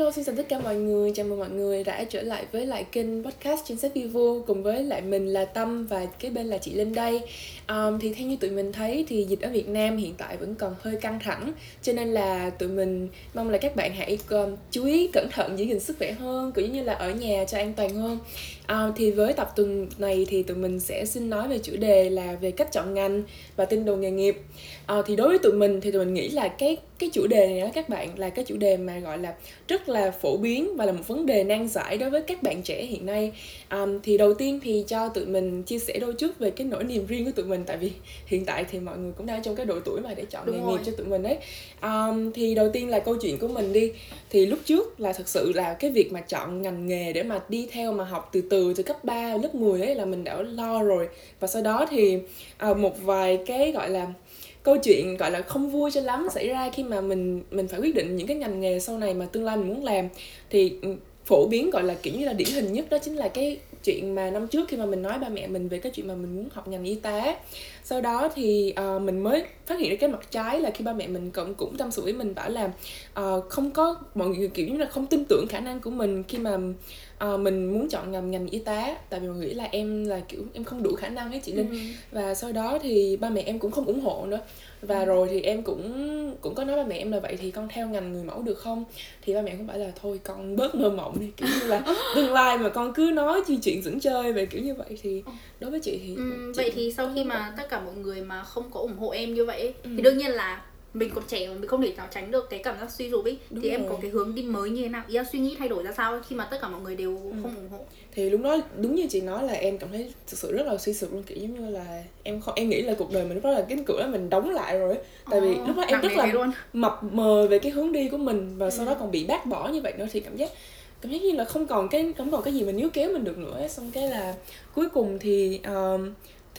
Hello, xin chào tất cả mọi người. Chào mừng mọi người đã trở lại với lại kênh podcast chính sách Vivo cùng với lại mình là Tâm và cái bên là chị Linh đây. Um, thì theo như tụi mình thấy thì dịch ở Việt Nam hiện tại vẫn còn hơi căng thẳng cho nên là tụi mình mong là các bạn hãy um, chú ý cẩn thận giữ gìn sức khỏe hơn cũng như là ở nhà cho an toàn hơn. Uh, thì với tập tuần này thì tụi mình sẽ xin nói về chủ đề là về cách chọn ngành và tin đồn nghề nghiệp. Uh, thì đối với tụi mình thì tụi mình nghĩ là cái cái chủ đề này đó các bạn là cái chủ đề mà gọi là rất là phổ biến và là một vấn đề nan giải đối với các bạn trẻ hiện nay um, thì đầu tiên thì cho tụi mình chia sẻ đôi chút về cái nỗi niềm riêng của tụi mình tại vì hiện tại thì mọi người cũng đang trong cái độ tuổi mà để chọn Đúng nghề rồi. nghiệp cho tụi mình ấy um, thì đầu tiên là câu chuyện của mình đi thì lúc trước là thật sự là cái việc mà chọn ngành nghề để mà đi theo mà học từ từ từ cấp 3 lớp 10 ấy là mình đã lo rồi. Và sau đó thì uh, một vài cái gọi là câu chuyện gọi là không vui cho lắm xảy ra khi mà mình mình phải quyết định những cái ngành nghề sau này mà tương lai mình muốn làm. Thì ừ, phổ biến gọi là kiểu như là điển hình nhất đó chính là cái chuyện mà năm trước khi mà mình nói ba mẹ mình về cái chuyện mà mình muốn học ngành y tế. Sau đó thì uh, mình mới phát hiện ra cái mặt trái là khi ba mẹ mình cũng cũng tâm sự với mình bảo là uh, không có mọi người kiểu như là không tin tưởng khả năng của mình khi mà uh, mình muốn chọn ngành ngành y tế tại vì mình nghĩ là em là kiểu em không đủ khả năng ấy chị linh ừ. và sau đó thì ba mẹ em cũng không ủng hộ nữa và ừ. rồi thì em cũng cũng có nói ba mẹ em là vậy thì con theo ngành người mẫu được không thì ba mẹ cũng bảo là thôi con bớt mơ mộng đi kiểu như là tương lai mà con cứ nói chi chuyện dẫn chơi về kiểu như vậy thì ờ. đối với chị thì ừ, chị vậy thì sau khi mà tất cả mọi người mà không có ủng hộ em như vậy ừ. thì đương nhiên là mình còn trẻ mà mình không thể nào tránh được cái cảm giác suy sụp ấy Đúng thì rồi. em có cái hướng đi mới như thế nào ý là suy nghĩ thay đổi ra sao khi mà tất cả mọi người đều ừ. không ủng hộ thì lúc đó đúng như chị nói là em cảm thấy thực sự rất là suy sụp luôn kiểu giống như là em không em nghĩ là cuộc đời mình lúc đó là cái cửa mình đóng lại rồi tại vì ờ, lúc đó em rất là luôn. mập mờ về cái hướng đi của mình và ừ. sau đó còn bị bác bỏ như vậy nữa thì cảm giác cảm giác như là không còn cái không còn cái gì mà níu kéo mình được nữa xong cái là cuối cùng thì uh,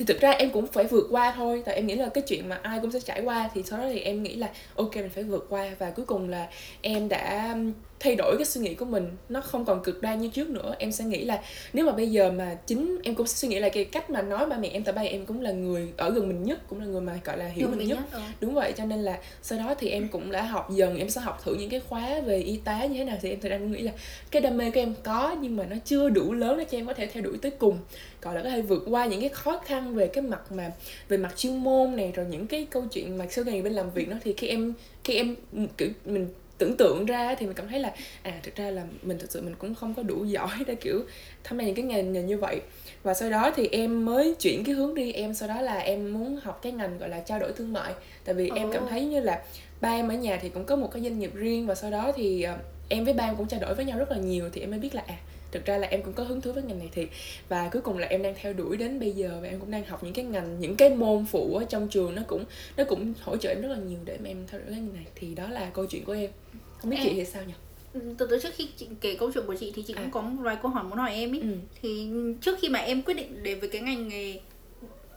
thì thực ra em cũng phải vượt qua thôi. Tại em nghĩ là cái chuyện mà ai cũng sẽ trải qua thì sau đó thì em nghĩ là, ok, mình phải vượt qua. Và cuối cùng là em đã thay đổi cái suy nghĩ của mình nó không còn cực đoan như trước nữa. Em sẽ nghĩ là nếu mà bây giờ mà chính em cũng suy nghĩ lại cái cách mà nói ba mẹ em tại ba em cũng là người ở gần mình nhất cũng là người mà gọi là hiểu Đúng mình nhất, nhất ừ. đúng vậy cho nên là sau đó thì em cũng đã học dần em sẽ học thử những cái khóa về y tế như thế nào thì em thực ra nghĩ là cái đam mê của em có nhưng mà nó chưa đủ lớn để cho em có thể theo đuổi tới cùng. Gọi là có thể vượt qua những cái khó khăn về cái mặt mà về mặt chuyên môn này rồi những cái câu chuyện mà sau này bên làm việc nó thì khi em khi em kiểu mình tưởng tượng ra thì mình cảm thấy là à thực ra là mình thực sự mình cũng không có đủ giỏi để kiểu tham gia những cái ngành như vậy và sau đó thì em mới chuyển cái hướng đi em sau đó là em muốn học cái ngành gọi là trao đổi thương mại tại vì oh. em cảm thấy như là ba em ở nhà thì cũng có một cái doanh nghiệp riêng và sau đó thì uh, em với ba em cũng trao đổi với nhau rất là nhiều thì em mới biết là à thực ra là em cũng có hứng thú với ngành này thì và cuối cùng là em đang theo đuổi đến bây giờ và em cũng đang học những cái ngành những cái môn phụ ở trong trường. Nó cũng nó cũng hỗ trợ em rất là nhiều để mà em theo đuổi cái ngành này. Thì đó là câu chuyện của em. Không biết em... chị thì sao nhỉ? Ừ, từ từ trước khi chị kể câu chuyện của chị thì chị cũng à. có một vài câu hỏi muốn hỏi em ý. Ừ. thì trước khi mà em quyết định đến với cái ngành nghề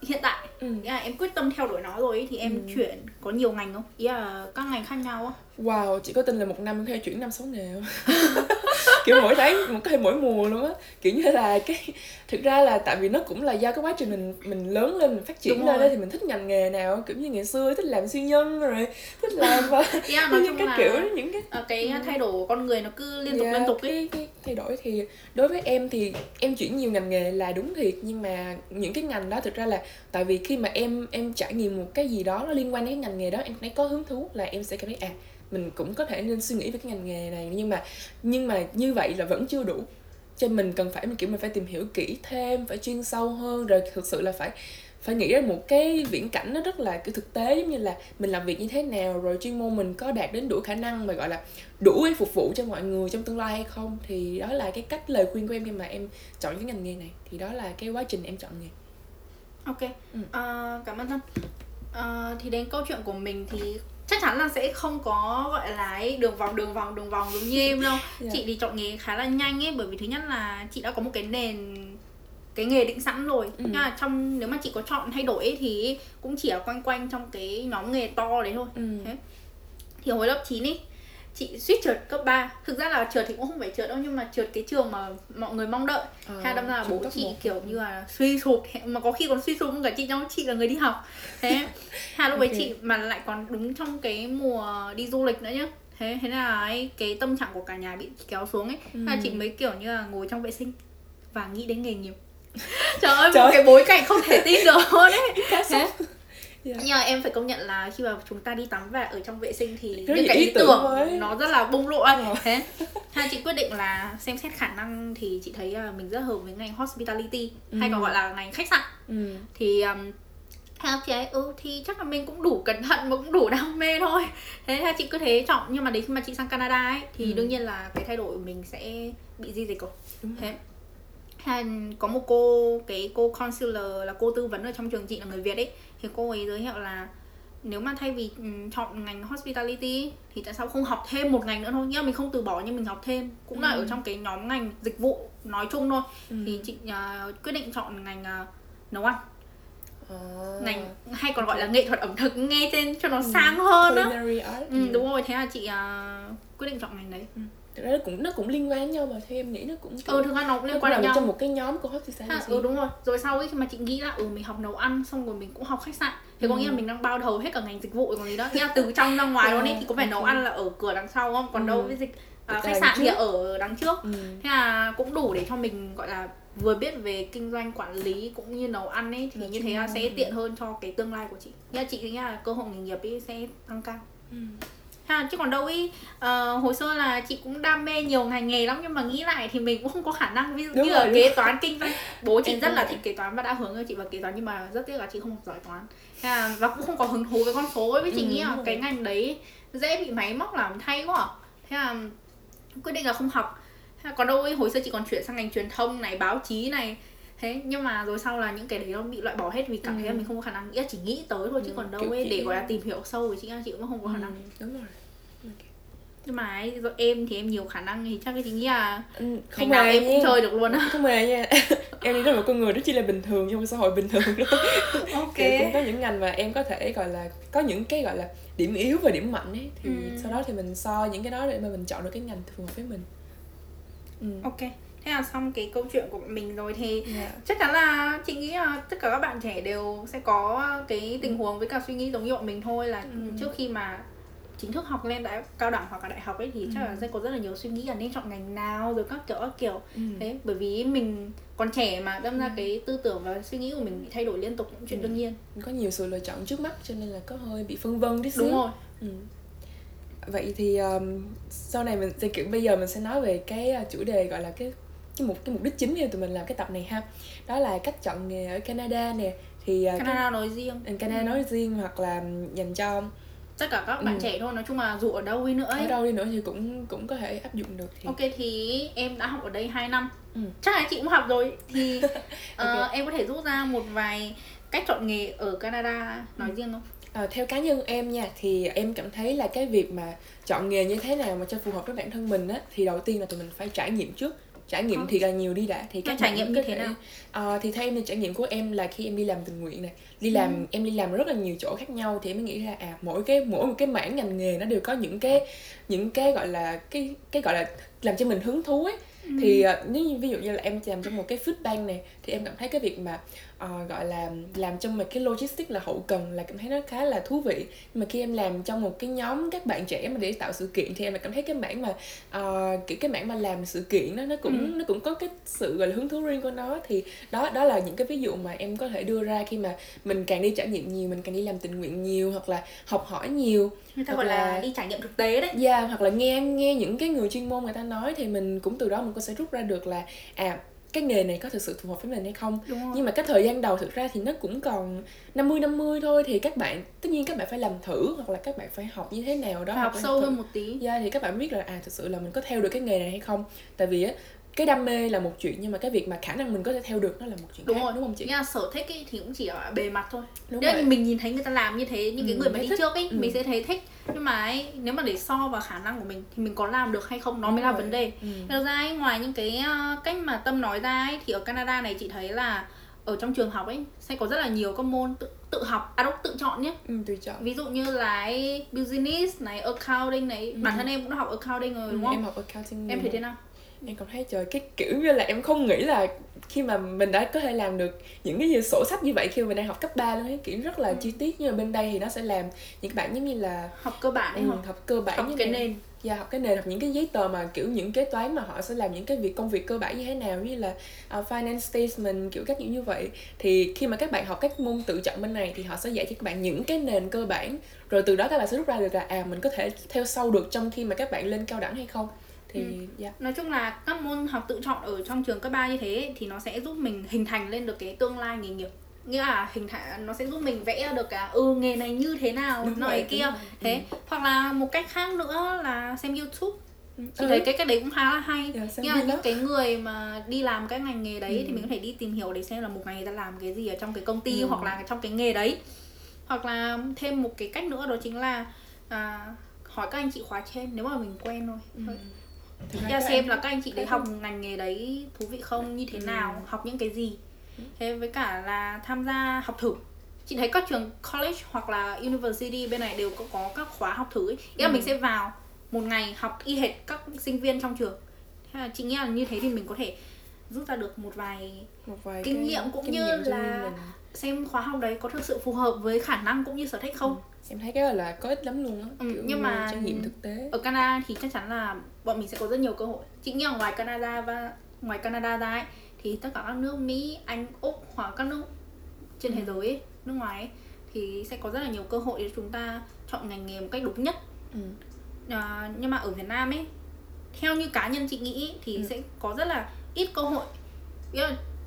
hiện tại ừ. là em quyết tâm theo đuổi nó rồi ý, thì em ừ. chuyển có nhiều ngành không? Ý là các ngành khác nhau không wow chị có tin là một năm theo chuyển năm sáu nghề không kiểu mỗi tháng một cái mỗi mùa luôn á. Kiểu như là cái thực ra là tại vì nó cũng là do cái quá trình mình mình lớn lên mình phát triển Đúng lên đó thì mình thích ngành nghề nào kiểu như ngày xưa thích làm siêu nhân rồi thích làm và yeah, nói chung các là kiểu những cái ờ, cái thay đổi của con người nó cứ liên tục yeah, liên tục cái, ấy. cái thay đổi thì đối với em thì em chuyển nhiều ngành nghề là đúng thiệt. Nhưng mà những cái ngành đó thực ra là tại vì khi mà em em trải nghiệm một cái gì đó nó liên quan đến cái ngành nghề đó em thấy có hứng thú là em sẽ cảm thấy à mình cũng có thể nên suy nghĩ về cái ngành nghề này nhưng mà nhưng mà như vậy là vẫn chưa đủ. Cho mình cần phải mình kiểu mình phải tìm hiểu kỹ thêm phải chuyên sâu hơn rồi thực sự là phải phải nghĩ ra một cái viễn cảnh nó rất là cái thực tế giống như là mình làm việc như thế nào rồi chuyên môn mình có đạt đến đủ khả năng mà gọi là đủ để phục vụ cho mọi người trong tương lai hay không. Thì đó là cái cách lời khuyên của em khi mà em chọn cái ngành nghề này. Thì đó là cái quá trình em chọn nghề. Ok. Ừ. uh, cảm ơn thân uh, thì đến câu chuyện của mình thì chắc chắn là sẽ không có gọi là ấy, đường vòng đường vòng đường vòng giống như em đâu yeah. Dạ. chị thì chọn nghề khá là nhanh ấy bởi vì thứ nhất là chị đã có một cái nền cái nghề định sẵn rồi ừ. nhưng mà trong nếu mà chị có chọn thay đổi ấy, thì cũng chỉ ở quanh quanh trong cái nhóm nghề to đấy thôi ừ. Thế. thì hồi lớp 9 ấy chị suýt trượt cấp 3 thực ra là trượt thì cũng không phải trượt đâu nhưng mà trượt cái trường mà mọi người mong đợi. À, hay đâm ra là bố chị 1. kiểu như là suy sụp. Mà có khi còn suy sụp hơn cả chị trong chị là người đi học. Thế hay lúc okay. ấy chị mà lại còn đúng trong cái mùa đi du lịch nữa nhá. Thế thế là ấy, cái tâm trạng của cả nhà bị kéo xuống ấy. Ừ. là chị mới kiểu như là ngồi trong vệ sinh và nghĩ đến nghề nghiệp. Trời ơi trời. một cái bối cảnh không thể tin được luôn ấy. Thế Yeah. nhưng mà em phải công nhận là khi mà chúng ta đi tắm và ở trong vệ sinh thì rất những cái ý tưởng, tưởng nó rất là bung lộ anh oh. thế hai chị quyết định là xem xét khả năng thì chị thấy uh, mình rất hợp với ngành hospitality ừ. hay còn gọi là ngành khách sạn ừ. thì um, theo chị ấy ừ thì chắc là mình cũng đủ cẩn thận và cũng đủ đam mê thôi thế là chị cứ thế chọn nhưng mà đến khi mà chị sang Canada ấy thì ừ. đương nhiên là cái thay đổi mình sẽ bị di dịch rồi Đúng thế có một cô cái cô consular là cô tư vấn ở trong trường chị là người Việt ấy thì cô ấy giới thiệu là nếu mà thay vì um, chọn ngành hospitality thì tại sao không học thêm một ngành nữa thôi? Nghĩa là mình không từ bỏ nhưng mình học thêm. Cũng là ừ. ở trong cái nhóm ngành dịch vụ nói chung thôi. Ừ. thì chị uh, quyết định chọn ngành uh, nấu ăn. Oh. ngành hay còn gọi là nghệ thuật ẩm thực nghe tên cho nó ừ. sang hơn á. Ừ, đúng rồi thế là chị uh, quyết định chọn ngành đấy. Ừ thực ra nó cũng nó cũng liên quan nhau mà theo em nghĩ nó cũng kiểu, ừ thực ra nó cũng liên quan đến nhau trong một cái nhóm của hospitality ừ đúng rồi. Rồi sau ấy khi mà chị nghĩ là ừ mình học nấu ăn xong rồi mình cũng học khách sạn thì ừ. có nghĩa là mình đang bao đầu hết cả ngành dịch vụ còn gì đó. Nghĩa là từ trong ra ngoài luôn ấy thì có phải nấu ăn là ở cửa đằng sau không? Còn ừ. đâu với dịch à, khách sạn thì ở đằng trước. Ừ. thế là cũng đủ để cho mình gọi là vừa biết về kinh doanh quản lý cũng như nấu ăn ấy thì Nói như thế là sẽ tiện hơn cho cái tương lai của chị. Nghĩa là chị nghĩ là cơ hội nghề nghiệp ấy sẽ tăng cao. Ừ ha chứ còn đâu ý uh, hồi xưa là chị cũng đam mê nhiều ngành nghề lắm nhưng mà nghĩ lại thì mình cũng không có khả năng. Ví dụ đúng như rồi, là kế toán kinh doanh. Bố chị rất là thích kế toán và đã hướng cho chị vào kế toán nhưng mà rất tiếc là chị không giỏi toán. Ha, và cũng không có hứng thú với con số ấy với chị ừ, nghĩ là cái ngành đấy dễ bị máy móc làm thay quá. À. thế là quyết định là không học. Còn đâu ý, hồi xưa chị còn chuyển sang ngành truyền thông này báo chí này thế nhưng mà rồi sau là những cái đấy nó bị loại bỏ hết vì cảm thấy là ừ. mình không có khả năng. Nghĩa chỉ nghĩ tới thôi chứ ừ, còn đâu ấy để gọi là tìm hiểu sâu thì chị chị cũng không có khả năng. ừ, đúng rồi. Nhưng mà ấy, rồi em thì em nhiều khả năng thì chắc cái chị nghĩ là ừ, không nào em cũng chơi được luôn á. Không hề nha. Em nghĩ là một con người đó chỉ là bình thường trong xã hội bình thường đó ok. Kiểu cũng có những ngành mà em có thể gọi là có những cái gọi là điểm yếu và điểm mạnh ấy thì ừ. sau đó thì mình so những cái đó để mà mình chọn được cái ngành phù hợp với mình. Ừ. ok thế là xong cái câu chuyện của mình rồi thì yeah. Dạ. chắc chắn là chị nghĩ là tất cả các bạn trẻ đều sẽ có cái tình huống với cả suy nghĩ giống như bọn mình thôi là ừ. trước khi mà chính thức học lên đại cao đẳng hoặc là đại học ấy thì ừ. chắc là ừ. sẽ có rất là nhiều suy nghĩ là nên chọn ngành nào rồi các kiểu các kiểu ừ. thế bởi vì mình còn trẻ mà đâm ra ừ. cái tư tưởng và suy nghĩ của mình bị thay đổi liên tục cũng chuyện ừ. đương nhiên có nhiều sự lựa chọn trước mắt cho nên là có hơi bị phân vân tí xíu đúng rồi ừ. vậy thì um, sau này mình sẽ kiểu bây giờ mình sẽ nói về cái uh, chủ đề gọi là cái cái mục cái mục đích chính của tụi mình làm cái tập này ha đó là cách chọn nghề ở Canada nè thì uh, Canada cái, nói riêng Canada ừ. nói riêng hoặc là dành cho tất cả các bạn ừ. trẻ thôi nói chung là dù ở đâu đi nữa ấy. ở đâu đi nữa thì cũng cũng có thể áp dụng được thì... ok thì em đã học ở đây 2 năm ừ. chắc là chị cũng học rồi thì okay. uh, em có thể rút ra một vài cách chọn nghề ở Canada nói ừ. riêng không À, theo cá nhân em nha thì em cảm thấy là cái việc mà chọn nghề như thế nào mà cho phù hợp với bản thân mình á thì đầu tiên là tụi mình phải trải nghiệm trước trải nghiệm ờ. thì là nhiều đi đã thì các trải nghiệm như thế nào uh, thì theo em thì trải nghiệm của em là khi em đi làm tình nguyện này đi làm ừ. em đi làm rất là nhiều chỗ khác nhau thì em mới nghĩ ra à mỗi cái mỗi một cái mảng ngành nghề nó đều có những cái những cái gọi là cái cái gọi là làm cho mình hứng thú ấy ừ. thì uh, nếu như ví dụ như là em làm trong một cái food bank này thì em cảm thấy cái việc mà uh, gọi là làm trong một cái logistics là hậu cần là cảm thấy nó khá là thú vị. Nhưng mà khi em làm trong một cái nhóm các bạn trẻ mà để tạo sự kiện thì em lại cảm thấy cái mảng mà uh, kiểu cái mảng mà làm sự kiện đó nó cũng ừ. nó cũng có cái sự gọi là hứng thú riêng của nó thì đó đó là những cái ví dụ mà em có thể đưa ra khi mà mình càng đi trải nghiệm nhiều mình càng đi làm tình nguyện nhiều hoặc là học hỏi nhiều. Người ta hoặc gọi là, là đi trải nghiệm thực tế đấy. Yeah, hoặc là nghe nghe những cái người chuyên môn người ta nói thì mình cũng từ đó mình có sẽ rút ra được là à cái nghề này có thực sự phù hợp với mình hay không? Nhưng mà cái thời gian đầu thực ra thì nó cũng còn 50 50 thôi thì các bạn tất nhiên các bạn phải làm thử hoặc là các bạn phải học như thế nào đó học sâu hơn một tí. Yeah, dạ, thì các bạn biết là à thực sự là mình có theo được cái nghề này hay không? Tại vì á cái đam mê là một chuyện nhưng mà cái việc mà khả năng mình có thể theo được nó là một chuyện đúng khác rồi. đúng không chị? Nha sở thích ấy thì cũng chỉ ở bề mặt thôi. Đúng nếu rồi. mình nhìn thấy người ta làm như thế những cái ừ, người mà đi thích. trước ấy ừ. mình sẽ thấy thích nhưng mà ấy, nếu mà để so vào khả năng của mình thì mình có làm được hay không nó đúng mới là vấn đề. Ừ. Ra ấy, ngoài những cái uh, cách mà tâm nói ra ấy thì ở Canada này chị thấy là ở trong trường học ấy sẽ có rất là nhiều các môn tự tự học à đâu tự chọn nhé ừ, tự chọn ví dụ như là ấy, business này accounting này ừ. bản thân em cũng đã học accounting rồi đúng ừ, không em học accounting em thấy thế nào em còn thấy trời cái kiểu như là em không nghĩ là khi mà mình đã có thể làm được những cái gì sổ sách như vậy khi mà mình đang học cấp 3 luôn ấy. Kiểu rất là ừ. chi tiết nhưng mà bên đây thì nó sẽ làm những cái bạn giống như là học cơ bản ừ, học cơ bản học cái nền. Dạ học cái nền học những cái giấy tờ mà kiểu những kế toán mà họ sẽ làm những cái việc công việc cơ bản như thế nào như là uh, finance statement kiểu các những như vậy. Thì khi mà các bạn học các môn tự chọn bên này thì họ sẽ dạy cho các bạn những cái nền cơ bản. Rồi từ đó các bạn sẽ rút ra được là à mình có thể theo sau được trong khi mà các bạn lên cao đẳng hay không thì ừ. yeah. Dạ. nói chung là các môn học tự chọn ở trong trường cấp 3 như thế thì nó sẽ giúp mình hình thành lên được cái tương lai nghề nghiệp nghĩa là hình thành nó sẽ giúp mình vẽ được cả ừ nghề này như thế nào đúng này kia thế ừ. hoặc là một cách khác nữa là xem youtube ừ. chị ừ. thấy cái cái đấy cũng khá là hay yeah, dạ, nhưng những cái người mà đi làm cái ngành nghề đấy ừ. thì mình có thể đi tìm hiểu để xem là một ngày người ta làm cái gì ở trong cái công ty ừ. hoặc là trong cái nghề đấy hoặc là thêm một cái cách nữa đó chính là à, hỏi các anh chị khóa trên nếu mà mình quen thôi ừ. Ra xem là các anh chị đấy học ngành nghề đấy thú vị không? Như thế ừ. nào? Học những cái gì? Thế với cả là tham gia học thử. Chị thấy các trường college hoặc là university bên này đều có có các khóa học thử ấy. Nghĩa là ừ. mình sẽ vào một ngày học y hệt các sinh viên trong trường. Thế là chị nghĩ là như thế thì mình có thể rút ra được một vài, một vài kinh nghiệm cũng kinh như nghiệm là xem khóa học đấy có thực sự phù hợp với khả năng cũng như sở thích không? Ừ. em thấy cái là có ích lắm luôn á ừ, nhưng mà trải nghiệm thực tế. ở Canada thì chắc chắn là bọn mình sẽ có rất nhiều cơ hội chị nghĩ là ngoài Canada và ngoài Canada ra ấy thì tất cả các nước Mỹ, Anh, Úc hoặc các nước trên thế ừ. giới ấy, nước ngoài ấy, thì sẽ có rất là nhiều cơ hội để chúng ta chọn ngành nghề một cách đúng nhất. Ừ. À, nhưng mà ở Việt Nam ấy theo như cá nhân chị nghĩ thì ừ. sẽ có rất là ít cơ hội.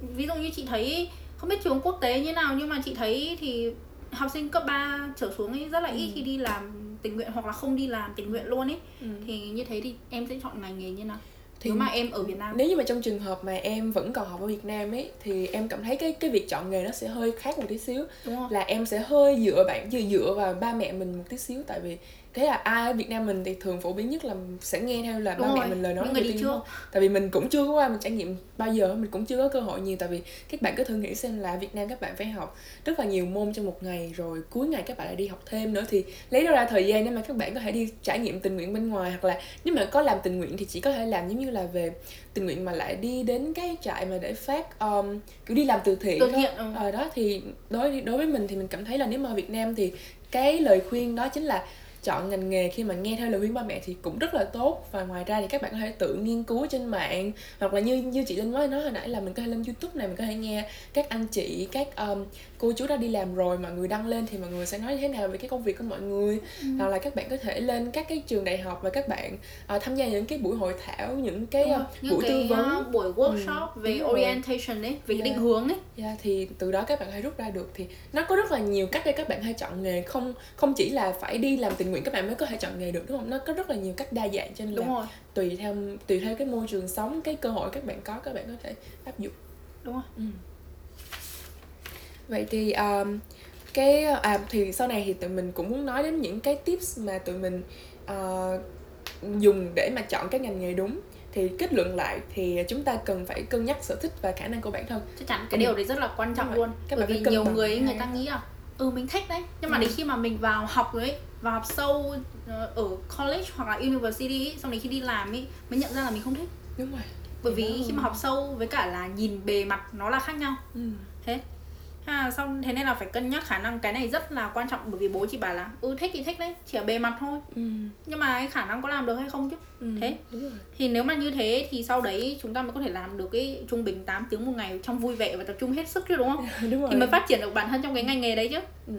Ví dụ như chị thấy không biết trường quốc tế như nào nhưng mà chị thấy thì học sinh cấp 3 trở xuống ấy rất là ít ừ. khi đi làm tình nguyện hoặc là không đi làm tình nguyện luôn ấy. Ừ. Thì như thế thì em sẽ chọn ngành nghề như nào? thì nếu mà em ở Việt Nam nếu như mà trong trường hợp mà em vẫn còn học ở Việt Nam ấy thì em cảm thấy cái cái việc chọn nghề nó sẽ hơi khác một tí xíu là em sẽ hơi dựa bạn dựa dựa vào ba mẹ mình một tí xíu tại vì thế là ai ở Việt Nam mình thì thường phổ biến nhất là sẽ nghe theo là ba mẹ mình lời nói người đi trước. tại vì mình cũng chưa có qua mình trải nghiệm bao giờ mình cũng chưa có cơ hội nhiều tại vì các bạn cứ thử nghĩ xem là Việt Nam các bạn phải học rất là nhiều môn trong một ngày rồi cuối ngày các bạn lại đi học thêm nữa thì lấy đâu ra thời gian để mà các bạn có thể đi trải nghiệm tình nguyện bên ngoài hoặc là nếu mà có làm tình nguyện thì chỉ có thể làm giống như là về tình nguyện mà lại đi đến cái trại mà để phát um, kiểu đi làm từ thiện từ thiện ừ. à, đó thì đối đối với mình thì mình cảm thấy là nếu mà ở Việt Nam thì cái lời khuyên đó chính là chọn ngành nghề khi mà nghe theo lời khuyên ba mẹ thì cũng rất là tốt. Và ngoài ra thì các bạn có thể tự nghiên cứu trên mạng. Hoặc là như như chị linh nói nói hồi nãy là mình có thể lên youtube này mình có thể nghe các anh chị các um, cô chú đã đi làm rồi mọi người đăng lên thì mọi người sẽ nói như thế nào về cái công việc của mọi người. Ừ. hoặc là các bạn có thể lên các cái trường đại học và các bạn uh, tham gia những cái buổi hội thảo những cái uh, những buổi cái, tư vấn. uh, buổi workshop ừ. về orientation ấy về yeah. định hướng ấy. Yeah, thì từ đó các bạn hãy rút ra được. Thì nó có rất là nhiều cách để các bạn hay chọn nghề. Không không chỉ là phải đi làm tình nguyện các bạn mới có thể chọn nghề được đúng không? Nó có rất là nhiều cách đa dạng cho nên đúng là rồi. tùy theo tùy theo cái môi trường sống cái cơ hội các bạn có các bạn có thể áp dụng. Đúng không ừ. Vậy thì um, cái à thì sau này thì tụi mình cũng muốn nói đến những cái tips mà tụi mình uh, dùng để mà chọn cái ngành nghề đúng. Thì kết luận lại thì chúng ta cần phải cân nhắc sở thích và khả năng của bản thân. Chắc chắn cái ừ. điều đấy rất là quan trọng luôn. các bởi vì nhiều người ấy, người ta nghĩ là ừ mình thích đấy nhưng mà ừ. đến khi mà mình vào học rồi ấy vào học sâu ờ, ở college hoặc là university xong đến khi đi làm ấy mới nhận ra là mình không thích. Đúng rồi. Bởi vì khi mà học sâu với cả là nhìn bề mặt nó là khác nhau. Ừ. thế. À, xong thế nên là phải cân nhắc khả năng. Cái này rất là quan trọng bởi vì bố chị bảo là ừ thích thì thích đấy chỉ ở bề mặt thôi. Ừ. nhưng mà cái khả năng có làm được hay không chứ. Ừ, thế. đúng rồi. thì nếu mà như thế thì sau đấy chúng ta mới có thể làm được cái trung bình 8 tiếng một ngày trong vui vẻ và tập trung hết sức chứ đúng không? Đúng rồi. thì mới phát triển được bản thân trong cái ngành nghề đấy chứ. Ừ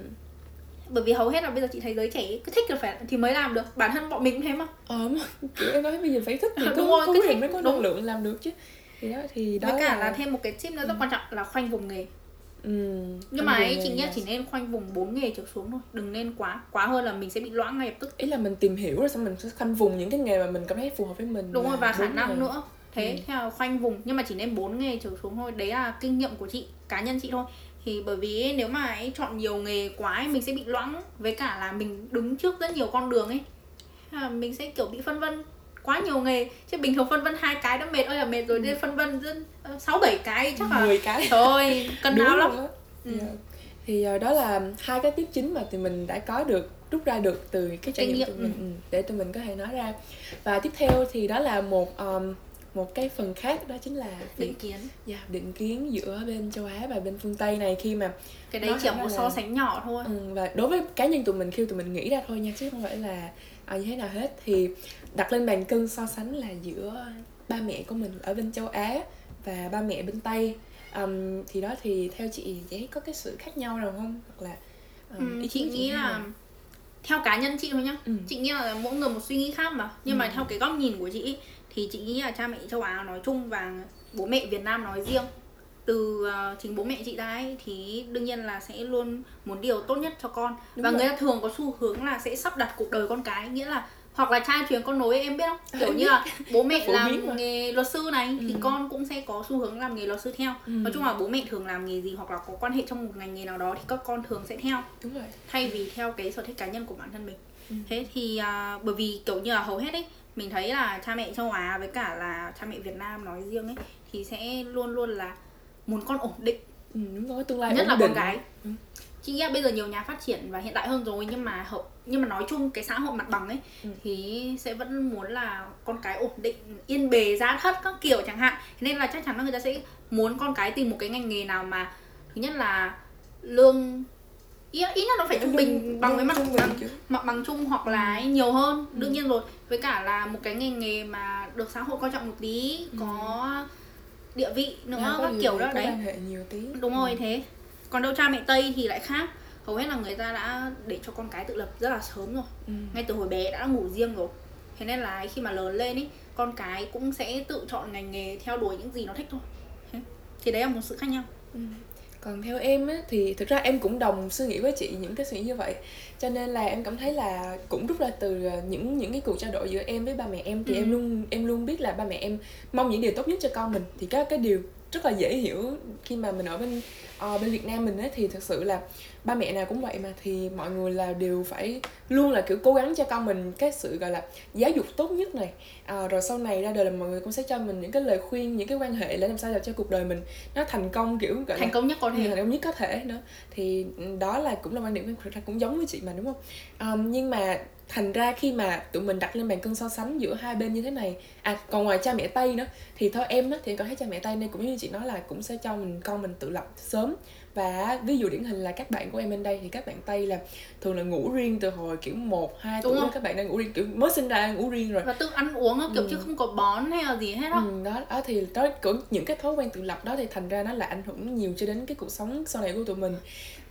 bởi vì hầu hết là bây giờ chị thấy giới trẻ cứ thích là phải thì mới làm được. Bản thân bọn mình cũng thế mà. Ờ kiểu em nói bây giờ phải thích thì đúng có, rồi, có thích, mới có năng lượng làm được chứ. Thì đó thì đó với cả là... là thêm một cái tip nữa rất ừ. quan trọng là khoanh vùng nghề. Ừ, nhưng mà ấy chị nghĩ chỉ nên khoanh vùng 4 nghề trở xuống thôi. Đừng nên quá quá hơn là mình sẽ bị loãng ngay lập tức. Ý là mình tìm hiểu rồi xong mình sẽ khoanh vùng những cái nghề mà mình cảm thấy phù hợp với mình đúng rồi và khả năng nghề. nữa. Thế ừ. theo khoanh vùng nhưng mà chỉ nên 4 nghề trở xuống thôi. Đấy là kinh nghiệm của chị cá nhân chị thôi thì bởi vì nếu mà ấy, chọn nhiều nghề quá ấy, mình sẽ bị loãng với cả là mình đứng trước rất nhiều con đường ấy mình sẽ kiểu bị phân vân quá nhiều nghề chứ bình thường phân vân hai cái đã mệt ơi là mệt rồi ừ. phân vân ờ, sáu bảy cái chắc là 10 cái thôi cân não lắm ừ. yeah. Dạ. thì uh, đó là hai cái tiếp chính mà tụi mình đã có được rút ra được từ cái trải nghiệm tụi mình ừ. để tụi mình có thể nói ra và tiếp theo thì đó là một um, một cái phần khác đó chính là định kiến. Yeah, định kiến giữa bên châu Á và bên phương Tây này khi mà cái đấy chỉ một so sánh nhỏ thôi. Ừ, và đối với cá nhân tụi mình khi tụi mình nghĩ ra thôi nha chứ không phải là à, như thế nào hết. Thì đặt lên bàn cân so sánh là giữa ba mẹ của mình ở bên châu Á và ba mẹ bên Tây. Um, thì đó thì theo chị thấy có cái sự khác nhau nào không? Hoặc là um, ừ, chị nghĩ là nào? theo cá nhân chị thôi nhá. Ừ. chị nghĩ là mỗi người một suy nghĩ khác mà. Nhưng ừ. mà theo cái góc nhìn của chị thì chị nghĩ là cha mẹ châu Á nói chung và bố mẹ Việt Nam nói riêng từ uh, chính bố mẹ chị ra ấy thì đương nhiên là sẽ luôn muốn điều tốt nhất cho con Đúng và rồi. người ta thường có xu hướng là sẽ sắp đặt cuộc đời con cái nghĩa là hoặc là trai truyền con nối em biết không kiểu như là bố mẹ làm nghề luật sư này ừ. thì con cũng sẽ có xu hướng làm nghề luật sư theo ừ. nói chung là bố mẹ thường làm nghề gì hoặc là có quan hệ trong một ngành nghề nào đó thì các con thường sẽ theo Đúng rồi. thay vì theo cái sở thích cá nhân của bản thân mình ừ. thế thì uh, bởi vì kiểu như là hầu hết ấy mình thấy là cha mẹ châu Á với cả là cha mẹ Việt Nam nói riêng ấy thì sẽ luôn luôn là muốn con ổn định ừ, đúng rồi tương lai nhất là con gái ừ. chị nghĩ là bây giờ nhiều nhà phát triển và hiện đại hơn rồi nhưng mà hợp nhưng mà nói chung cái xã hội mặt bằng ấy ừ. thì sẽ vẫn muốn là con cái ổn định yên bề giá thất các kiểu chẳng hạn nên là chắc chắn là người ta sẽ muốn con cái tìm một cái ngành nghề nào mà thứ nhất là lương ý, ý là nó phải trung bình bằng với mặt bằng, mặt bằng chung hoặc là nhiều hơn ừ. đương nhiên rồi. Với cả là một cái ngành nghề mà được xã hội coi trọng một tí ừ. có địa vị nữa các kiểu đó đấy. nhiều tí. đúng rồi ừ. thế. Còn đâu cha mẹ tây thì lại khác. Hầu hết là người ta đã để cho con cái tự lập rất là sớm rồi. Ừ. ngay từ hồi bé đã ngủ riêng rồi. Thế nên là khi mà lớn lên ý con cái cũng sẽ tự chọn ngành nghề theo đuổi những gì nó thích thôi. Thì đấy là một sự khác nhau. Ừ còn theo em á thì thực ra em cũng đồng suy nghĩ với chị những cái suy nghĩ như vậy cho nên là em cảm thấy là cũng rút ra từ ờ, những những cái cuộc trao đổi giữa em với ba mẹ em thì ừ. em luôn em luôn biết là ba mẹ em mong những điều tốt nhất cho con mình thì các cái điều rất là dễ hiểu khi mà mình ở bên uh, bên Việt Nam mình ấy thì thật sự là ba mẹ nào cũng vậy mà thì mọi người là đều phải luôn là kiểu cố gắng cho con mình cái sự gọi là giáo dục tốt nhất này. À, rồi sau này ra đời là mọi người cũng sẽ cho mình những cái lời khuyên những cái quan hệ để làm sao để cho cuộc đời mình nó thành công kiểu gọi thành công nhất có thể. Thành công nhất có thể nữa. Thì đó là cũng là quan điểm ra cũng giống với chị mà đúng không? Um, nhưng mà thành ra khi mà tụi mình đặt lên bàn cân so sánh giữa hai bên như thế này à còn ngoài cha mẹ tây nữa, thì thôi em á, thì có thấy cha mẹ tây nên cũng như chị nói là cũng sẽ cho mình, con mình tự lập sớm và ví dụ điển hình là các bạn của em bên đây thì các bạn tây là thường là ngủ riêng từ hồi kiểu một hai tuổi các bạn đang ngủ riêng kiểu mới sinh ra ngủ riêng rồi và tự ăn uống kiểu ừ. chứ không có bón hay là gì hết đó ừ, đó đó thì đó cũng những cái thói quen tự lập đó thì thành ra nó là ảnh hưởng nhiều cho đến cái cuộc sống sau này của tụi mình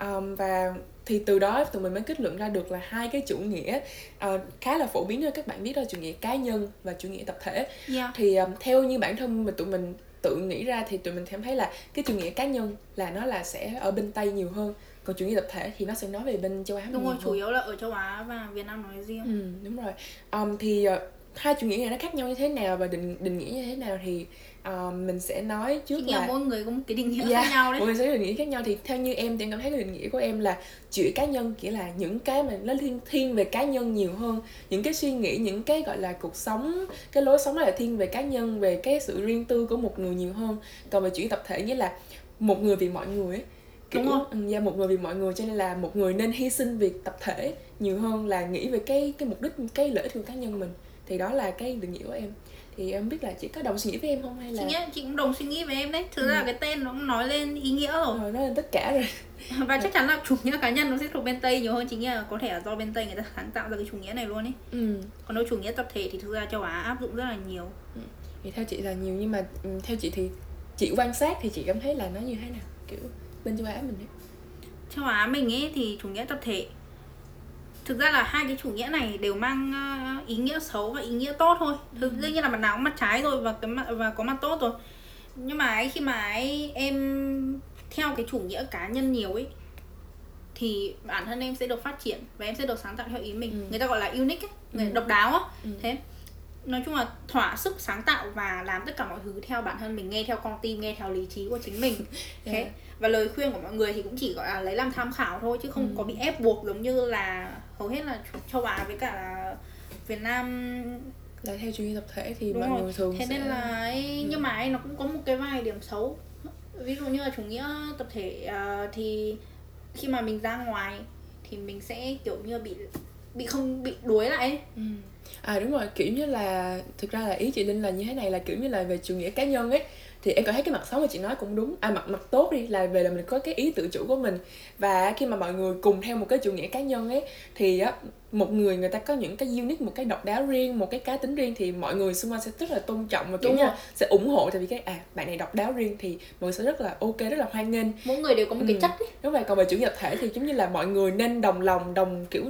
um, và thì từ đó tụi mình mới kết luận ra được là hai cái chủ nghĩa uh, khá là phổ biến cho các bạn biết đó chủ nghĩa cá nhân và chủ nghĩa tập thể yeah. Dạ. thì um, theo như bản thân mình tụi mình tự nghĩ ra thì tụi mình cảm thấy là cái chủ nghĩa cá nhân là nó là sẽ ở bên tây nhiều hơn. Còn chủ nghĩa tập thể thì nó sẽ nói về bên châu á đúng rồi chủ yếu là ở châu á và việt nam nói riêng. Ừ, đúng rồi. Um, thì uh, hai chủ nghĩa này nó khác nhau như thế nào và định định nghĩa như thế nào thì uh, mình sẽ nói trước là mỗi người một cái định nghĩa yeah, khác nhau đấy. mỗi người sẽ định nghĩa khác nhau. Thì theo như em thì em cảm thấy cái định nghĩa của em là chữ cá nhân nghĩa là những cái mà nó thiên thiên về cá nhân nhiều hơn. Những cái suy nghĩ những cái gọi là cuộc sống cái lối sống là thiên về cá nhân về cái sự riêng tư của một người nhiều hơn. Còn về chữ tập thể nghĩa là một người vì mọi người ấy kiểu Đúng không? Ừ, một người vì mọi người cho nên là một người nên hy sinh việc tập thể nhiều hơn là nghĩ về cái cái mục đích cái lợi ích của cá nhân mình. Thì đó là cái định nghĩa của em thì em biết là chị có đồng suy nghĩ với em không hay là chị nghĩ chị cũng đồng suy nghĩ với em đấy. Thực ừ. ra cái tên nó cũng nói lên ý nghĩa rồi. Rồi nói lên tất cả rồi. Và chắc chắn là chủ nghĩa cá nhân nó sẽ thuộc bên tây nhiều hơn chị nghĩ là có thể là do bên tây người ta sáng tạo ra cái chủ nghĩa này luôn ấy. Ừ. còn đâu chủ nghĩa tập thể thì thực ra châu á áp dụng rất là nhiều. Ừ. thì theo chị là nhiều nhưng mà ừ, theo chị thì chị quan sát thì chị cảm thấy là nó như thế nào? Kiểu bên châu á mình ấy. Châu á mình ấy thì chủ nghĩa tập thể thực ra là hai cái chủ nghĩa này đều mang ờ, ý nghĩa xấu và ý nghĩa tốt thôi thực ừ. nhiên là mặt nào cũng mặt trái rồi và cái mặt và có mặt tốt rồi nhưng mà ấy, khi mà ấy, em theo cái chủ nghĩa cá nhân nhiều ấy thì bản thân em sẽ được phát triển và em sẽ được sáng tạo theo ý mình ừ. người ta gọi là unique ấy, người ừ. độc đáo á ừ. thế nói chung là thỏa sức sáng tạo và làm tất cả mọi thứ theo bản thân mình nghe theo con tim nghe theo lý trí của chính mình thế yeah. và lời khuyên của mọi người thì cũng chỉ gọi là lấy làm tham khảo thôi chứ không ừ. có bị ép buộc giống như là hầu hết là châu Á với cả Việt Nam là theo chủ nghĩa tập thể thì Đúng mọi rồi. người thường thế sẽ... nên là ấy, nhưng mà ấy, nó cũng có một cái vài điểm xấu ví dụ như là chủ nghĩa tập thể uh, thì khi mà mình ra ngoài thì mình sẽ kiểu như bị bị không bị đuối lại ấy. Ừ. à đúng rồi kiểu như là thực ra là ý chị linh là như thế này là kiểu như là về chủ nghĩa cá nhân ấy thì em cảm thấy cái mặt xấu mà chị nói cũng đúng. À mặt mặt tốt đi là về là mình có cái ý tự chủ của mình. Và khi mà mọi người cùng theo một cái chủ nghĩa cá nhân ấy thì á một người người ta có những cái unique một cái độc đáo riêng một cái cá tính riêng thì mọi người xung quanh sẽ rất là tôn trọng và kiểu như sẽ ủng hộ. Tại vì cái à bạn này độc đáo riêng thì mọi người sẽ rất là ok rất là hoan nghênh. Mỗi người đều có một ừ. cái chất ấy. đúng vậy còn về chủ tập thể thì giống như là mọi người nên đồng lòng đồng kiểu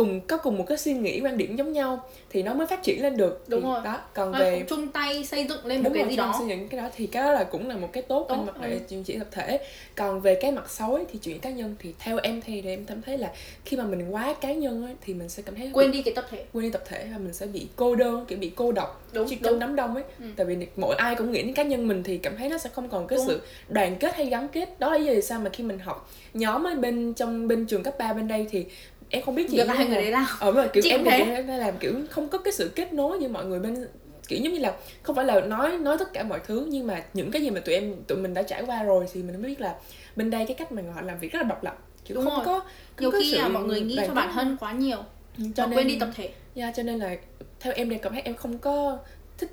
cùng có cùng một cái suy nghĩ quan điểm giống nhau thì nó mới phát triển lên được đúng thì rồi đó còn nó về chung tay xây dựng lên một cái rồi, gì đó xây dựng cái đó thì cái đó là cũng là một cái tốt, tốt. mặt ừ. chuyện chỉ tập thể còn về cái mặt xấu ấy, thì chuyện cá nhân thì theo em thì, em cảm thấy là khi mà mình quá cá nhân ấy, thì mình sẽ cảm thấy quên đi cái tập thể quên đi tập thể và mình sẽ bị cô đơn kiểu bị cô độc đúng, chỉ trong đám đông ấy ừ. tại vì mỗi ai cũng nghĩ đến cá nhân mình thì cảm thấy nó sẽ không còn cái đúng. sự đoàn kết hay gắn kết đó là lý do sao mà khi mình học nhóm ở bên trong bên trường cấp 3 bên đây thì em không biết chị hai người đấy làm ờ mà kiểu chị em thế làm kiểu không có cái sự kết nối như mọi người bên kiểu giống như là không phải là nói nói tất cả mọi thứ nhưng mà những cái gì mà tụi em tụi mình đã trải qua rồi thì mình mới biết là bên đây cái cách mà họ làm việc rất là độc lập. Kiểu Đúng không rồi. có nhiều khi là mọi người nghĩ cho bản thân quá nhiều ừ, cho nên quên đi tập thể. Yeah, cho nên là theo em thì cảm thấy em không có thích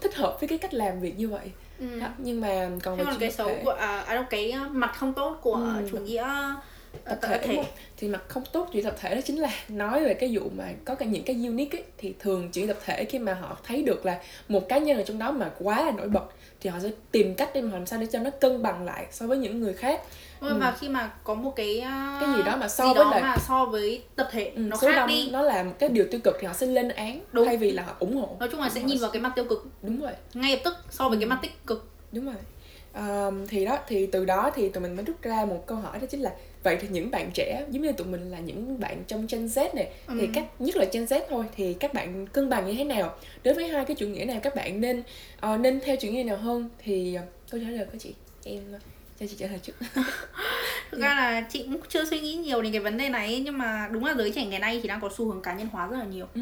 thích hợp với cái cách làm việc như vậy. Ừ. đó, nhưng mà còn về cái xấu của à, à đâu cái mặt không tốt của ừ. chủ nghĩa tập thể, thể. thì mặt không tốt chuyện tập thể đó chính là nói về cái vụ mà có cả những cái unique ấy, thì thường chuyện tập thể khi mà họ thấy được là một cá nhân ở trong đó mà quá là nổi bật thì họ sẽ tìm cách để mà làm sao để cho nó cân bằng lại so với những người khác. Ừ. và khi mà có một cái cái gì đó mà so với lại mà so với tập thể ừ, nó số khác đông đi. nó là một cái điều tiêu cực thì họ sẽ lên án đúng. thay vì là họ ủng hộ. Nói chung là sẽ nhìn vào cái mặt tiêu cực. Đúng rồi. Ngay lập tức so với ừ. cái mặt tích cực. Đúng rồi. Um, thì đó thì từ đó thì tụi mình mới rút ra một câu hỏi đó chính là vậy thì những bạn trẻ giống như tụi mình là những bạn trong Gen Z này ừ. thì các nhất là Gen Z thôi thì các bạn cân bằng như thế nào đối với hai cái chủ nghĩa này các bạn nên uh, nên theo chủ nghĩa nào hơn thì uh, câu trả lời của chị em cho chị trả lời trước thực ra là chị cũng chưa suy nghĩ nhiều đến cái vấn đề này nhưng mà đúng là giới trẻ ngày nay thì đang có xu hướng cá nhân hóa rất là nhiều. Ừ.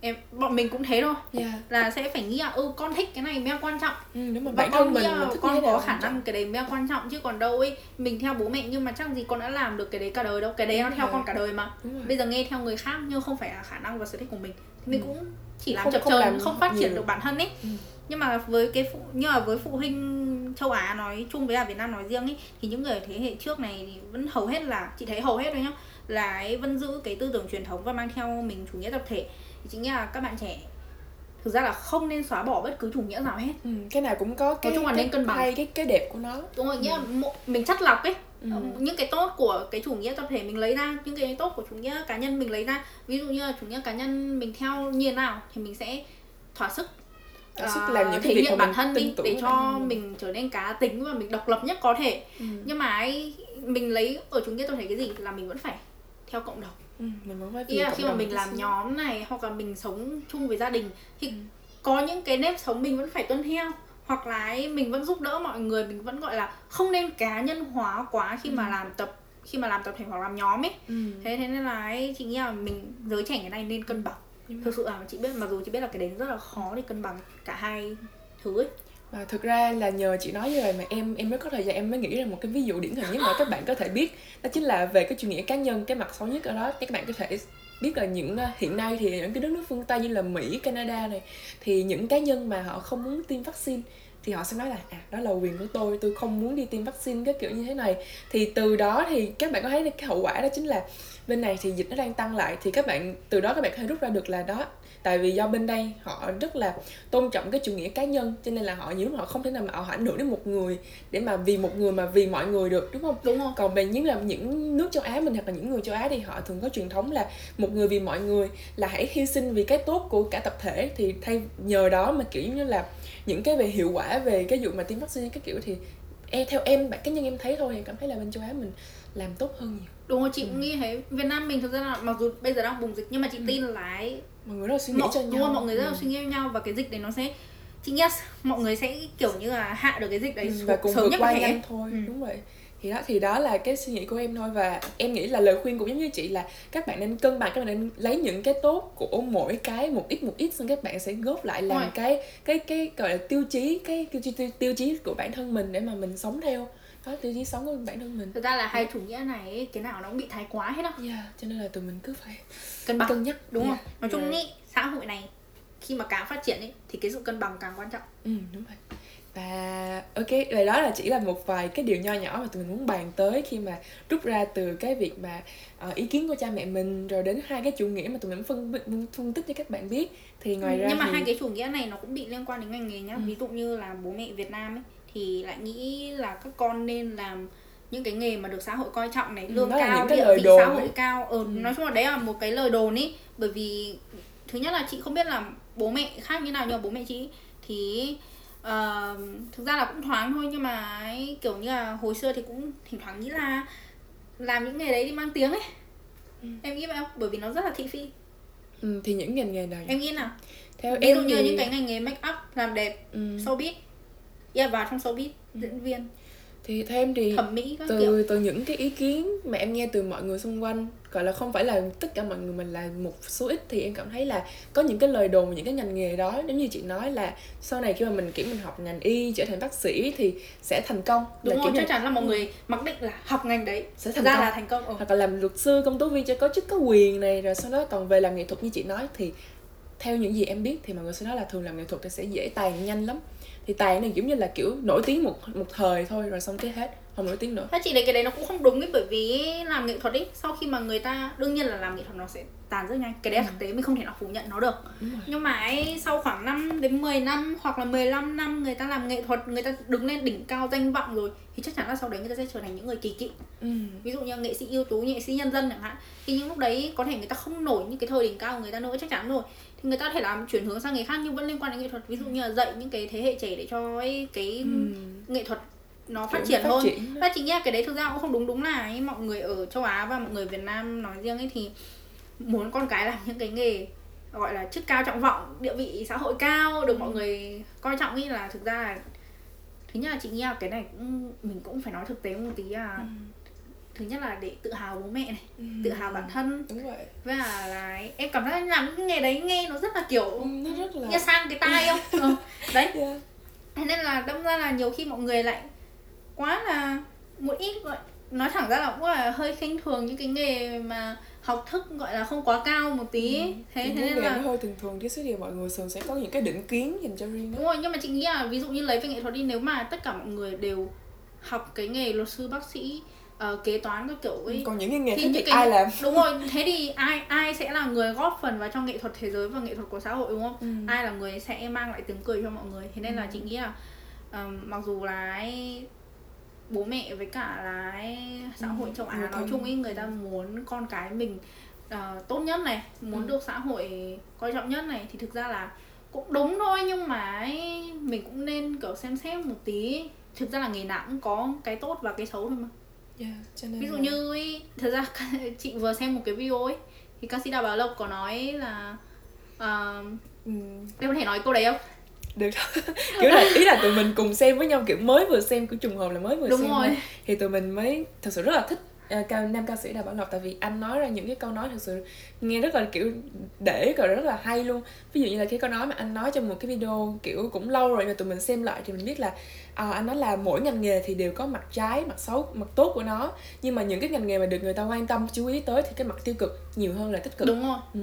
em bọn mình cũng thế thôi. Yeah. là sẽ phải nghĩ là ừ con thích cái này mới quan trọng. Ừ, đúng mà và con nghĩ là con có khả năng cái đấy mới quan trọng chứ còn đâu ấy mình theo bố mẹ nhưng mà chắc gì con đã làm được cái đấy cả đời đâu. Cái đấy nó theo con cả đời mà. Bây giờ nghe theo người khác nhưng không phải là khả năng và sở thích của mình. Thì mình ừ. cũng chỉ làm chập chờn không, không phát triển nhiều. được bản thân ấy. Ừ. nhưng mà với cái phụ nhưng mà với phụ huynh châu Á nói chung với là Việt Nam nói riêng ấy thì những người thế hệ trước này thì vẫn hầu hết là chị thấy hầu hết thôi nhá là ấy vẫn giữ cái tư tưởng truyền thống và mang theo mình chủ nghĩa tập thể. Thì chính là các bạn trẻ thực ra là không nên xóa bỏ bất cứ chủ nghĩa nào hết. Ừ, cái nào cũng có cái nói chung là nên cân bằng. hay cái cái đẹp của nó. Đúng rồi ừ. nghĩa là mình chắt lọc ấy. Ừ. những cái tốt của cái chủ nghĩa tập thể mình lấy ra những cái tốt của chủ nghĩa cá nhân mình lấy ra. Ví dụ như là chủ nghĩa cá nhân mình theo như thế nào thì mình sẽ thỏa sức uh, sức làm những thể hiện bản thân đi để cho mình trở nên cá tính và mình độc lập nhất có thể ừ. nhưng mà ấy mình lấy ở chủ nghĩa tập thể cái gì là mình vẫn phải theo cộng đồng ừ, mình vẫn phải là khi mà mình làm nhóm này hoặc là mình sống chung với gia đình thì ừ. có những cái nếp sống mình vẫn phải tuân theo hoặc là ấy, mình vẫn giúp đỡ mọi người mình vẫn gọi là không nên cá nhân hóa quá khi ừ. mà làm tập khi mà làm tập thể hoặc làm nhóm ấy ừ. thế thế nên là ấy, chị nghĩ là mình giới trẻ cái này nên cân bằng thực sự là chị biết mặc dù chị biết là cái đấy rất là khó để cân bằng cả hai thứ ấy. Và thực ra là nhờ chị nói như vậy mà em em mới có thời gian em mới nghĩ ra một cái ví dụ điển hình nhất mà các bạn có thể biết. Đó chính là về cái chủ nghĩa cá nhân cái mặt xấu nhất ở đó. Các bạn có thể biết là những ờ, hiện nay thì những cái đất nước phương tây như là mỹ canada này thì những cá nhân mà họ không muốn tiêm vaccine thì họ sẽ nói là à đó là quyền của tôi tôi không muốn đi tiêm vaccine cái kiểu như thế này. Thì từ đó thì các bạn có thấy cái hậu quả đó chính là bên này thì dịch nó đang tăng lại thì các bạn từ đó các bạn có thể rút ra được là đó tại vì do bên đây họ rất là tôn trọng cái chủ nghĩa cá nhân cho nên là họ nhiều lúc họ không thể nào mà họ ảnh hưởng đến một người để mà vì một người mà vì mọi người được đúng không? Đúng không? Còn về những là những nước châu á mình hoặc là những người châu á thì họ thường có truyền thống là một người vì mọi người là hãy hy sinh vì cái tốt của cả tập thể thì thay nhờ đó mà kiểu như là những cái về hiệu quả về cái vụ mà tiêm vaccine cái kiểu thì e theo em cá nhân em thấy thôi thì cảm thấy là bên châu á mình làm tốt hơn nhiều đúng rồi chị ừ. nghĩ thế việt nam mình thực ra là mặc dù bây giờ đang bùng dịch nhưng mà chị ừ. tin là ấy mọi người rất là suy nghĩ mọi, cho nhau đúng mọi người rất là ừ. suy nghĩ cho nhau và cái dịch đấy nó sẽ chị nghĩ mọi người sẽ kiểu như là hạ được cái dịch đấy ừ, và cùng sớm nhất có thể thôi ừ. đúng vậy thì đó thì đó là cái suy nghĩ của em thôi và em nghĩ là lời khuyên cũng giống như chị là các bạn nên cân bằng các bạn nên lấy những cái tốt của mỗi cái một ít một ít xong các bạn sẽ góp lại làm cái cái cái gọi là tiêu chí cái tiêu, tiêu, tiêu chí của bản thân mình để mà mình sống theo. Có tiêu chí sống của bản thân mình. Thực ra là hai chủ nghĩa này cái nào nó cũng bị thái quá hết á yeah, cho nên là tụi mình cứ phải cân bằng. cân nhắc đúng yeah. không? Nói chung yeah. ý xã hội này khi mà càng phát triển ấy thì cái sự cân bằng càng quan trọng. Ừ đúng rồi và ok vậy đó là chỉ là một vài cái điều nho nhỏ mà tụi mình muốn bàn tới khi mà rút ra từ cái việc mà uh, ý kiến của cha mẹ mình rồi đến hai cái chủ nghĩa mà tụi mình phân phân tích cho các bạn biết thì ngoài ừ, ra nhưng mà thì... hai cái chủ nghĩa này nó cũng bị liên quan đến ngành nghề nhá ừ. ví dụ như là bố mẹ Việt Nam ấy thì lại nghĩ là các con nên làm những cái nghề mà được xã hội coi trọng này ừ, lương ừ, cao địa vị xã hội ấy. cao ừ, ừ. nói chung là đấy là một cái lời đồn ý bởi vì thứ nhất là chị không biết là bố mẹ khác như nào nhưng mà bố mẹ chị thì uh, thực ra là cũng thoáng thôi nhưng mà ấy, kiểu như là hồi xưa thì cũng thỉnh thoảng nghĩ là làm những nghề đấy đi mang tiếng ấy. Ừ. em nghĩ vậy không? Bởi vì nó rất là thị phi. Ừ, thì những ngành nghề này. Em nghĩ nào? Theo ví dụ như thì... những cái ngành nghề make up làm đẹp ừ. showbiz. Yeah, vào trong showbiz ừ. diễn viên thì thêm thì thẩm mỹ từ kiểu. từ những cái ý kiến mà em nghe từ mọi người xung quanh gọi là không phải là tất cả mọi người mình là một số ít thì em cảm thấy là có những cái lời đồn về những cái ngành nghề đó giống như chị nói là sau này khi mà mình kiểu mình học ngành y trở thành bác sĩ thì sẽ thành công đúng là rồi chắc chắn là mọi người mặc định là học ngành đấy sẽ thành ra công. là thành công ừ. hoặc là làm luật sư công tố viên cho có chức có quyền này rồi sau đó còn về làm nghệ thuật như chị nói thì theo những gì em biết thì mọi người sẽ nói là thường làm nghệ thuật thì sẽ dễ tàn nhanh lắm thì tài này giống như là kiểu nổi tiếng một một thời thôi rồi xong cái hết không nổi tiếng nữa. Thế chị thấy cái đấy nó cũng không đúng ấy bởi vì làm nghệ thuật ấy sau khi mà người ta đương nhiên là làm nghệ thuật nó sẽ tàn rất nhanh. Cái đấy ừ. thực tế mình không thể nào phủ nhận nó được. Nhưng mà ấy sau khoảng 5 đến 10 năm hoặc là 15 năm người ta làm nghệ thuật người ta đứng lên đỉnh cao danh vọng rồi thì chắc chắn là sau đấy người ta sẽ trở thành những người kỳ cựu. Ừ. ví dụ như nghệ sĩ ưu tú nghệ sĩ nhân dân chẳng hạn. Thì những lúc đấy có thể người ta không nổi như cái thời đỉnh cao của người ta nữa chắc chắn rồi người ta có thể làm chuyển hướng sang nghề khác nhưng vẫn liên quan đến nghệ thuật ví dụ như là dạy những cái thế hệ trẻ để cho ấy, cái ừ. nghệ thuật nó phát triển phát hơn triển. và cái đấy thực ra cũng không đúng đúng là ấy, mọi người ở châu Á và mọi người Việt Nam nói riêng ấy thì muốn con cái làm những cái nghề gọi là chức cao trọng vọng địa vị xã hội cao được ừ. mọi người coi trọng ý là thực ra là thứ nhất là chị nghĩ là cái này cũng mình cũng phải nói thực tế một tí là ừ. Thứ nhất là để tự hào bố mẹ này ừ. tự hào bản thân đúng vậy với là, là em cảm thấy làm cái nghề đấy nghe nó rất là kiểu ừ, nó rất là nghe sang cái tai không ừ. đấy yeah. nên là đâm ra là nhiều khi mọi người lại quá là một ít gọi nói thẳng ra là cũng là hơi khinh thường những cái nghề mà học thức gọi là không quá cao một tí ừ. thế thế nên là hơi thường thường chứ thì mọi người thường sẽ có những cái định kiến dành cho riêng đúng rồi nhưng mà chị nghĩ là ví dụ như lấy về nghệ thuật đi nếu mà tất cả mọi người đều học cái nghề luật sư bác sĩ uh, kế toán các kiểu ấy. Còn những cái nghề thì những cái... ai làm? Đúng rồi thế thì ai ai sẽ là người góp phần vào trong nghệ thuật thế giới và nghệ thuật của xã hội đúng không? Ừ. ai là người sẽ mang lại tiếng cười cho mọi người. Thế nên ừ. là chị nghĩ là um, mặc dù là ấy, bố mẹ với cả là ấy, xã hội châu Á nói chung ấy người ta muốn con cái mình uh, tốt nhất này muốn ừ. được xã hội coi trọng nhất này thì thực ra là cũng đúng thôi nhưng mà ấy, mình cũng nên kiểu xem xét một tí. Thực ra là nghề nào cũng có cái tốt và cái xấu thôi mà yeah, cho nên ví dụ là... như ấy, thật ra chị vừa xem một cái video ấy thì ca sĩ đào bảo lộc có nói là uh, ừ. em có thể nói câu đấy không được kiểu là ý là tụi mình cùng xem với nhau kiểu mới vừa xem của trùng hợp là mới vừa Đúng xem rồi. Thôi. thì tụi mình mới thật sự rất là thích uh, ca, nam ca sĩ đào bảo lộc tại vì anh nói ra những cái câu nói thật sự nghe rất là kiểu để rồi rất là hay luôn. Ví dụ như là cái câu nói mà anh nói trong một cái video kiểu cũng lâu rồi mà tụi mình xem lại thì mình biết là uh, anh nói là mỗi ngành nghề thì đều có mặt trái mặt xấu mặt tốt của nó. Nhưng mà những cái ngành nghề mà được người ta quan tâm chú ý tới thì cái mặt tiêu cực nhiều hơn là tích cực. Đúng rồi. Ừ.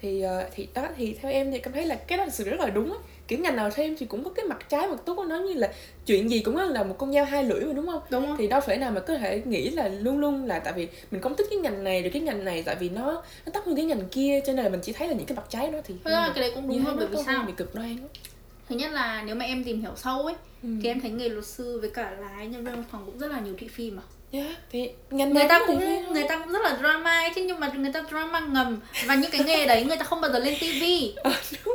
thì uh, thì đó thì theo em thì cảm thấy là cái đó là sự rất là đúng á kiểu ngành nào thêm thì cũng có cái mặt trái mặt tốt của nó như là chuyện gì cũng là một con dao hai lưỡi mà đúng không đúng không? thì đâu phải nào mà có thể nghĩ là luôn luôn là tại vì mình không thích cái ngành này rồi cái ngành này tại vì nó nó tốt hơn cái ngành kia cho nên là mình chỉ thấy là những cái mặt trái đó thì Thật ra cái đấy cũng đúng hơn bởi vì sao bị cực đoan đó. thứ nhất là nếu mà em tìm hiểu sâu ấy ừ. thì em thấy nghề luật sư với cả là nhân viên phòng cũng rất là nhiều thị phi mà Yeah, thì ngành người ta cũng người ta cũng rất là drama ấy chứ nhưng mà người ta drama ngầm. Và những cái nghề đấy người ta không bao giờ lên tivi à,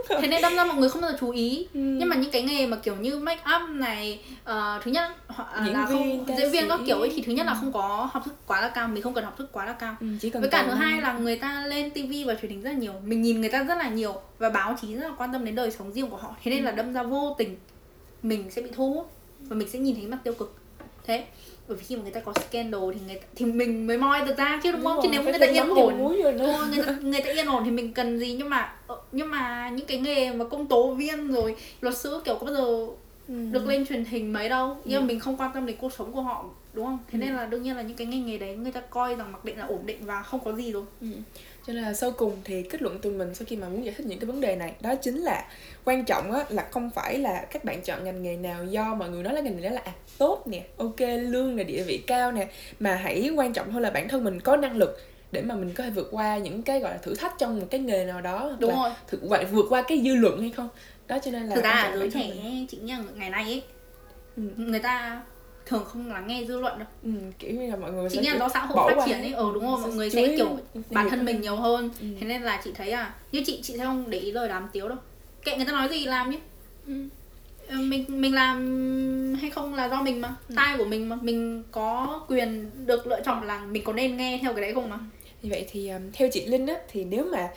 thế nên đâm ra mọi người không bao giờ chú ý. Ừ. nhưng mà những cái nghề mà kiểu như make up này uh, thứ nhất uh, là không diễn viên các kiểu ấy thì thứ nhất là không có học thức quá là cao mình không cần học thức quá là cao. Ừ, chỉ cần với cả thứ hai là người ta lên tivi và truyền hình rất là nhiều. Mình nhìn người ta rất là nhiều và báo chí rất là quan tâm đến đời sống riêng của họ. Thế nên ừ. là đâm ra vô tình mình sẽ bị thu hút và mình sẽ nhìn thấy mặt tiêu cực. Thế bởi vì khi mà người ta có scandal thì người ta, thì mình mới moi được ra chứ đúng, đúng không? Rồi, chứ nếu người ta yên ổn người ta người ta yên ổn thì mình cần gì? Nhưng mà ờ, nhưng mà những cái nghề mà công tố viên rồi luật sư kiểu có bao giờ ừ. được lên truyền hình mấy đâu? Nhưng ừ. mình không quan tâm đến cuộc sống của họ đúng không thế ừ. nên là đương nhiên là những cái ngành nghề đấy người ta coi rằng mặc định là ổn định và không có gì rồi ừ. cho nên là sau cùng thì kết luận từ mình sau khi mà muốn giải thích những cái vấn đề này đó chính là quan trọng á là không phải là các bạn chọn ngành nghề nào do mọi người nói là ngành nghề đó là à, tốt nè ok lương là địa vị cao nè mà hãy quan trọng hơn là bản thân mình có năng lực để mà mình có thể vượt qua những cái gọi là thử thách trong một cái nghề nào đó đúng rồi thử vậy vượt qua cái dư luận hay không đó cho nên là thực ra giới trẻ chị nghĩ ngày nay ấy ừ. người ta thường không lắng nghe dư luận đâu. Ừ, kiểu như là mọi người chính là do xã hội phát triển ấy. ờ đúng không mọi người sẽ kiểu bản thân mình nhiều hơn. Ừ. thế nên là chị thấy à như chị chị sẽ không để ý lời đám tiếu đâu. Kệ người ta nói gì làm nhé. Ừ. Ờ, mình mình làm hay không là do mình mà. Ừ. tai của mình mà. Mình có quyền được lựa chọn là mình có nên nghe theo cái đấy không mà. Như vậy thì um, theo chị linh á thì nếu mà Ừ,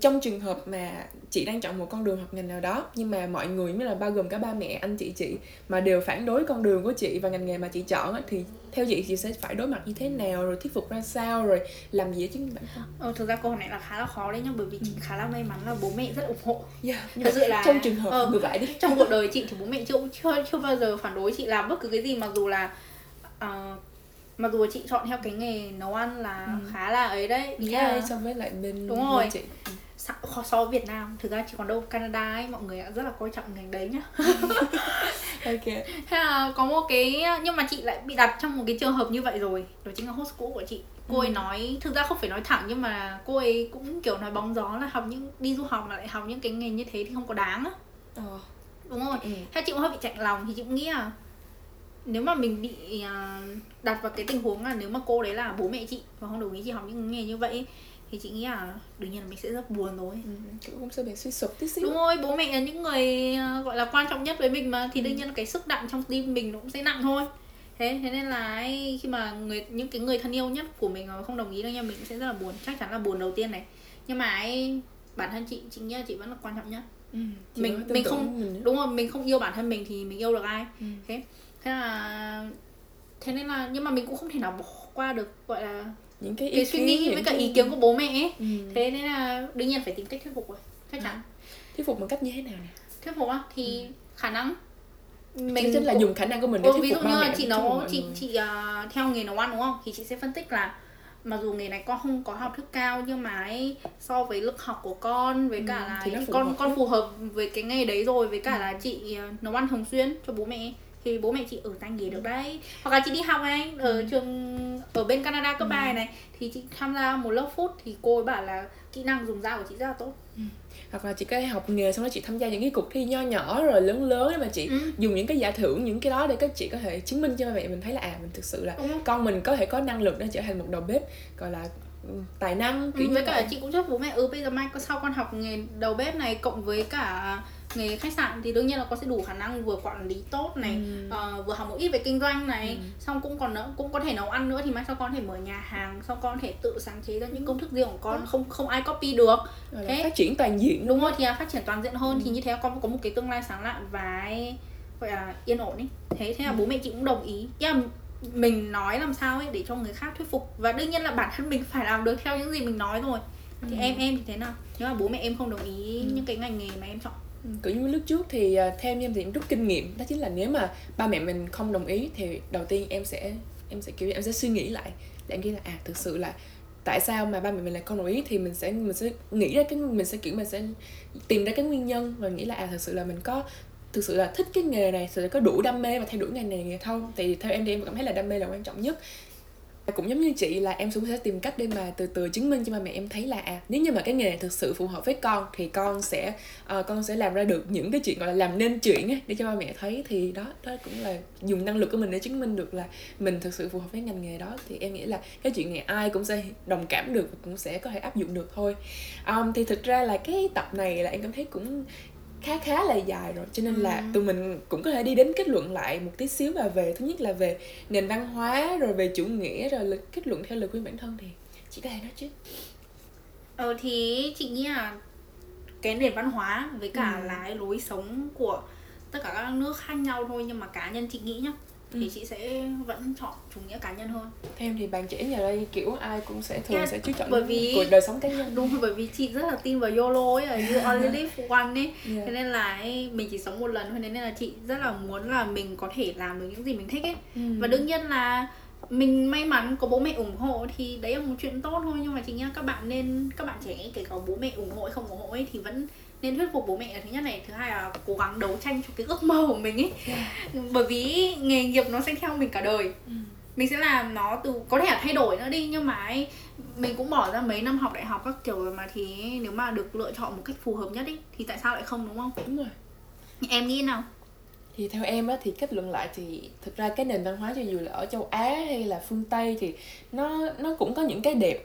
trong trường hợp mà chị đang chọn một con đường học ngành nào đó nhưng mà mọi người mới là bao gồm cả ba mẹ anh chị chị mà đều phản đối con đường của chị và ngành nghề mà chị chọn thì theo chị chị sẽ phải đối mặt như thế nào rồi thuyết phục ra sao rồi làm gì minh bản thân? Ờ, thực ra câu hỏi này là khá là khó đấy nhá bởi vì chị ừ. khá là may mắn là bố mẹ rất ủng hộ. Yeah, thật sự là trong trường hợp ờ, ngược lại đi. trong cuộc đời chị thì bố mẹ chưa chưa chưa bao giờ phản đối chị làm bất cứ cái gì mặc dù là uh, mặc dù chị chọn theo cái nghề nấu ăn là ừ. khá là ấy đấy ý yeah, là so với lại bên đúng rồi chị so, so với Việt Nam thực ra chỉ còn đâu Canada ấy mọi người rất là coi trọng ngành đấy nhá ok thế là có một cái nhưng mà chị lại bị đặt trong một cái trường hợp như vậy rồi đó chính là host cũ của chị cô ừ. ấy nói thực ra không phải nói thẳng nhưng mà cô ấy cũng kiểu nói bóng gió là học những đi du học mà lại học những cái nghề như thế thì không có đáng á ờ. đúng rồi ừ. thế chị cũng hơi bị chạnh lòng thì chị cũng nghĩ là nếu mà mình bị à, đặt vào cái tình huống là nếu mà cô đấy là bố mẹ chị và không đồng ý chị học những nghề như vậy thì chị nghĩ là đương nhiên là mình sẽ rất buồn rồi. Ừ, cũng sẽ bị suy sụp tí xíu. Đúng rồi bố mẹ là những người à, gọi là quan trọng nhất với mình mà thì đương ừ. nhiên là cái sức nặng trong tim mình nó cũng sẽ nặng thôi. Thế thế nên là khi mà người những cái người thân yêu nhất của mình không đồng ý đâu nha mình sẽ rất là buồn. Chắc chắn là buồn đầu tiên này. Nhưng mà ấy, bản thân chị chị nghĩ là chị vẫn là quan trọng nhất. Ừ, mình mình không mình... đúng rồi mình không yêu bản thân mình thì mình yêu được ai. Ừ. thế thế là thế nên là nhưng mà mình cũng không thể nào bỏ qua được gọi là những cái, cái suy nghĩ với cả ý kiến của bố mẹ ấy ừ. thế nên là đương nhiên phải tìm cách thuyết phục rồi chắc chắn à. thuyết phục bằng cách như thế nào nè thuyết phục á thì ừ. khả năng mình chính là dùng khả năng của mình để ừ, thuyết ví dụ như là chị nấu chị chị uh, theo nghề nấu ăn đúng không thì chị sẽ phân tích là mặc dù nghề này con không có học thức cao nhưng mà ấy, so với lực học của con với cả ừ, là con con phù hợp với cái nghề đấy rồi với cả ừ. là chị ờ, nấu ăn thường xuyên cho bố mẹ thì bố mẹ chị ở tay nghề được đấy hoặc là chị đi học này ở ừ. trường ở bên Canada cấp ừ. bài này thì chị tham gia một lớp food thì cô ấy bảo là kỹ năng dùng dao của chị rất là tốt ừ. hoặc là chị có học nghề xong đó chị tham gia những cái cuộc thi nho nhỏ rồi lớn lớn để mà chị ừ. dùng những cái giải thưởng những cái đó để các chị có thể chứng minh cho mẹ mình thấy là à mình thực sự là ừ. con mình có thể có năng lực để trở thành một đầu bếp gọi là ừ, tài năng kiểu ừ, với cả chị cũng cho bố mẹ ừ bây giờ mai sau con học nghề đầu bếp này cộng với cả nghề khách sạn thì đương nhiên là con sẽ đủ khả năng vừa quản lý tốt này ừ. uh, vừa học một ít về kinh doanh này ừ. xong cũng còn nữa cũng có thể nấu ăn nữa thì mai sau con có thể mở nhà hàng xong con có thể tự sáng chế ra những công thức riêng của con ừ. không không ai copy được Rồi thế phát triển toàn diện đúng rồi thì là phát triển toàn diện hơn ừ. thì như thế con có một cái tương lai sáng lạn và gọi là yên ổn ấy thế thế là ừ. bố mẹ chị cũng đồng ý yeah, mình nói làm sao ấy để cho người khác thuyết phục và đương nhiên là bản thân mình phải làm được theo những gì mình nói rồi thì ừ. em em thì thế nào nếu mà bố mẹ em không đồng ý ừ. những cái ngành nghề mà em chọn kiểu như lúc trước thì à, theo em thì em rút kinh nghiệm đó chính là nếu mà ba mẹ mình không đồng ý thì đầu tiên em sẽ em sẽ kiểu em sẽ suy nghĩ lại. Để em nghĩ là à thực sự là tại sao mà ba mẹ mình lại không đồng ý thì mình sẽ mình sẽ nghĩ ra cái mình sẽ kiểu mình sẽ tìm ra cái nguyên nhân và nghĩ là à thực sự là mình có thực sự là thích cái nghề này thực sự có đủ đam mê và theo đuổi ngành này nghề không thì theo em thì em cảm thấy là đam mê là quan trọng nhất cũng giống như chị là em cũng sẽ tìm cách để mà từ từ chứng minh cho ba mẹ em thấy là à nếu như mà cái nghề thực sự phù hợp với con thì con sẽ uh, con sẽ làm ra được những cái chuyện gọi là làm nên chuyện ấy, để cho ba mẹ thấy. Thì đó đó cũng là dùng năng lực của mình để chứng minh được là mình thực sự phù hợp với ngành nghề đó. Thì em nghĩ là cái chuyện này ai cũng sẽ đồng cảm được cũng sẽ có thể áp dụng được thôi. Um, thì thực ra là cái tập này là em cảm thấy cũng khá khá là dài rồi cho nên ừ. là tụi mình cũng có thể đi đến kết luận lại một tí xíu là về thứ nhất là về nền văn hóa rồi về chủ nghĩa rồi kết luận theo lời khuyên bản thân thì chị có thể nói chứ ờ thì chị nghĩ là cái nền văn hóa với cả ừ. là lối sống của tất cả các nước khác nhau thôi nhưng mà cá nhân chị nghĩ nhá thì ừ. chị sẽ vẫn chọn chủ nghĩa cá nhân hơn thêm thì bạn trẻ nhà đây kiểu ai cũng sẽ thường yeah, sẽ chú trọng bởi vì cuộc đời sống cá nhân đúng bởi vì chị rất là tin vào YOLO ấy you only live one ấy yeah. thế nên là ấy, mình chỉ sống một lần thôi nên là chị rất là muốn là mình có thể làm được những gì mình thích ấy ừ. và đương nhiên là mình may mắn có bố mẹ ủng hộ thì đấy là một chuyện tốt thôi nhưng mà chị nghĩ các bạn nên các bạn trẻ kể cả bố mẹ ủng hộ hay không ủng hộ ấy thì vẫn nên thuyết phục bố mẹ là thứ nhất này thứ hai là cố gắng đấu tranh cho cái ước mơ của mình ấy. Yeah. bởi vì nghề nghiệp nó sẽ theo mình cả đời. Ừ. mình sẽ làm nó từ có thể là thay đổi nữa đi nhưng mà ấy, mình cũng bỏ ra mấy năm học đại học các kiểu rồi mà thì nếu mà được lựa chọn một cách phù hợp nhất ấy thì tại sao lại không đúng không? Đúng rồi. Em nghĩ nào? Thì theo em á thì kết luận lại thì thực ra cái nền văn hóa cho dù là ở châu Á hay là phương Tây thì nó nó cũng có những cái đẹp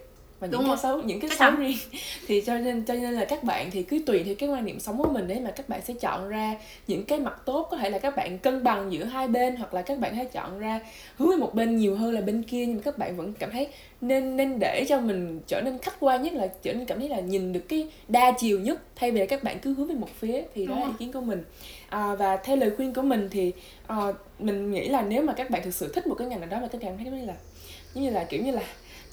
và những cái xấu những cái Chắc xấu riêng. Thì cho nên cho nên là các bạn thì cứ tùy theo cái quan niệm sống của mình đấy mà các bạn sẽ chọn ra những cái mặt tốt. Có thể là các bạn cân bằng giữa hai bên hoặc là các bạn hãy chọn ra hướng về một bên nhiều hơn là bên kia. Nhưng mà các bạn vẫn cảm thấy nên nên để cho mình trở nên khách quan nhất là trở nên cảm thấy là nhìn được cái đa chiều nhất. Thay vì các bạn cứ hướng về một phía thì đó là ý kiến của mình. À, và theo lời khuyên của mình thì à, mình nghĩ là nếu mà các bạn thực sự thích một cái ngành nào đó mà các bạn thấy là giống như là kiểu như là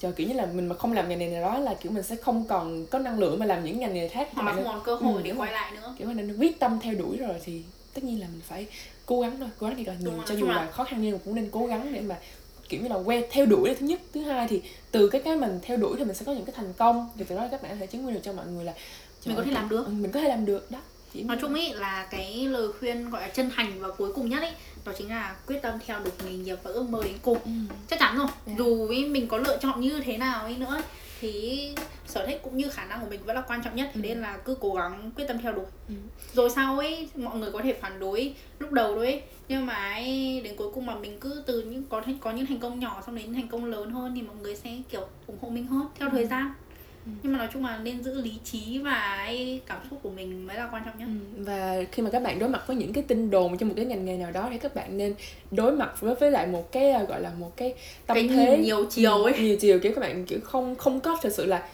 chờ kiểu như là mình mà không làm ngành này nào đó là kiểu mình sẽ không còn có năng lượng mà làm những ngành nghề khác. Hoặc là không còn cơ hội ừ, để quay lại nữa. Kiểu mình quyết tâm theo đuổi rồi thì tất nhiên là mình phải cố gắng thôi cố gắng thì còn nhiều cho dù là khó khăn nhưng mà cũng nên cố gắng để mà kiểu như là quen theo đuổi là thứ nhất. Thứ hai thì từ cái cái mình theo đuổi thì mình sẽ có những cái thành công. Thì từ đó các bạn có thể chứng minh được cho mọi người là mình có thể làm được. ừ, mình có thể làm được đó. Chỉ nói chung ý là cái lời khuyên gọi là chân thành và cuối cùng nhất ấy đó chính là quyết tâm theo được nghề nghiệp và ước mơ đến cùng ừ. chắc chắn rồi yeah. Dạ. dù ý mình có lựa chọn như thế nào ấy nữa thì sở thích cũng như khả năng của mình vẫn là quan trọng nhất thì ừ. nên là cứ cố gắng quyết tâm theo đuổi ừ. rồi sau ấy mọi người có thể phản đối lúc đầu thôi ấy nhưng mà ấy, đến cuối cùng mà mình cứ từ những có có những thành công nhỏ xong đến thành công lớn hơn thì mọi người sẽ kiểu ủng hộ mình hơn theo ừ. thời gian Ừ. nhưng mà nói chung là nên giữ lý trí và cảm xúc của mình mới là quan trọng nhất ừ. và khi mà các bạn đối mặt với những cái tin đồn trong một cái ngành nghề nào đó thì các bạn nên đối mặt với với lại một cái à, gọi là một cái tâm cái thế nhiều chiều ấy nhiều chiều kiểu các bạn kiểu không không có thật sự là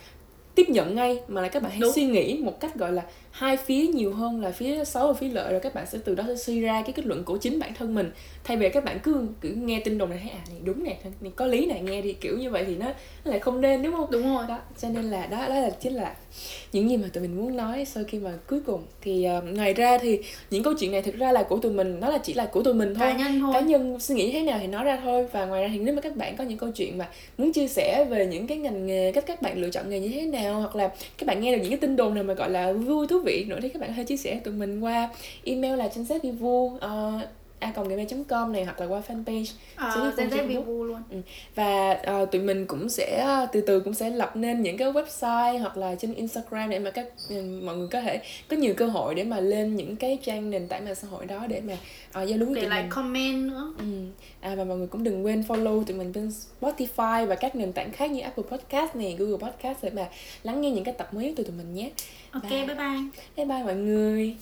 tiếp nhận ngay mà là các bạn hãy Đúng. suy nghĩ một cách gọi là hai phía nhiều hơn là phía xấu và phía lợi rồi các bạn sẽ từ đó sẽ suy ra cái kết luận của chính bản thân mình. Thay vì các bạn cứ cứ nghe tin đồn này thấy à này đúng nè này có lý này nghe đi kiểu như vậy thì nó, nó lại không nên đúng không? Đúng rồi. Đó cho nên là đó đó là chính là những gì mà tụi mình muốn nói sau khi mà cuối cùng. Thì uh, ngoài ra thì những câu chuyện này thực ra là của tụi mình nó là chỉ là của tụi mình thôi. Cá nhân thôi. Cá nhân suy nghĩ thế nào thì nói ra thôi. Và ngoài ra thì nếu mà các bạn có những câu chuyện mà muốn chia sẻ về những cái ngành nghề cách các bạn lựa chọn nghề như thế nào hoặc là các bạn nghe được những cái tin đồn nào mà gọi là vui thú vị nữa thì các bạn hãy chia sẻ tụi mình qua email là chính sách vivu uh, ờ, a com này hoặc là qua fanpage. À, Facebook luôn. Ừ. và uh, tụi mình cũng sẽ uh, từ từ cũng sẽ lập nên những cái website hoặc là trên Instagram để mà các um, mọi người có thể có nhiều cơ hội để mà lên những cái trang nền tảng mạng xã hội đó để mà uh, giao lưu tụi lại mình. comment nữa. Ừ. à, và mọi người cũng đừng quên follow tụi mình trên Spotify và các nền tảng khác như Apple Podcast này Google Podcast để mà lắng nghe những cái tập mới từ tụi mình nhé. Ok bye bye. Bye bye mọi người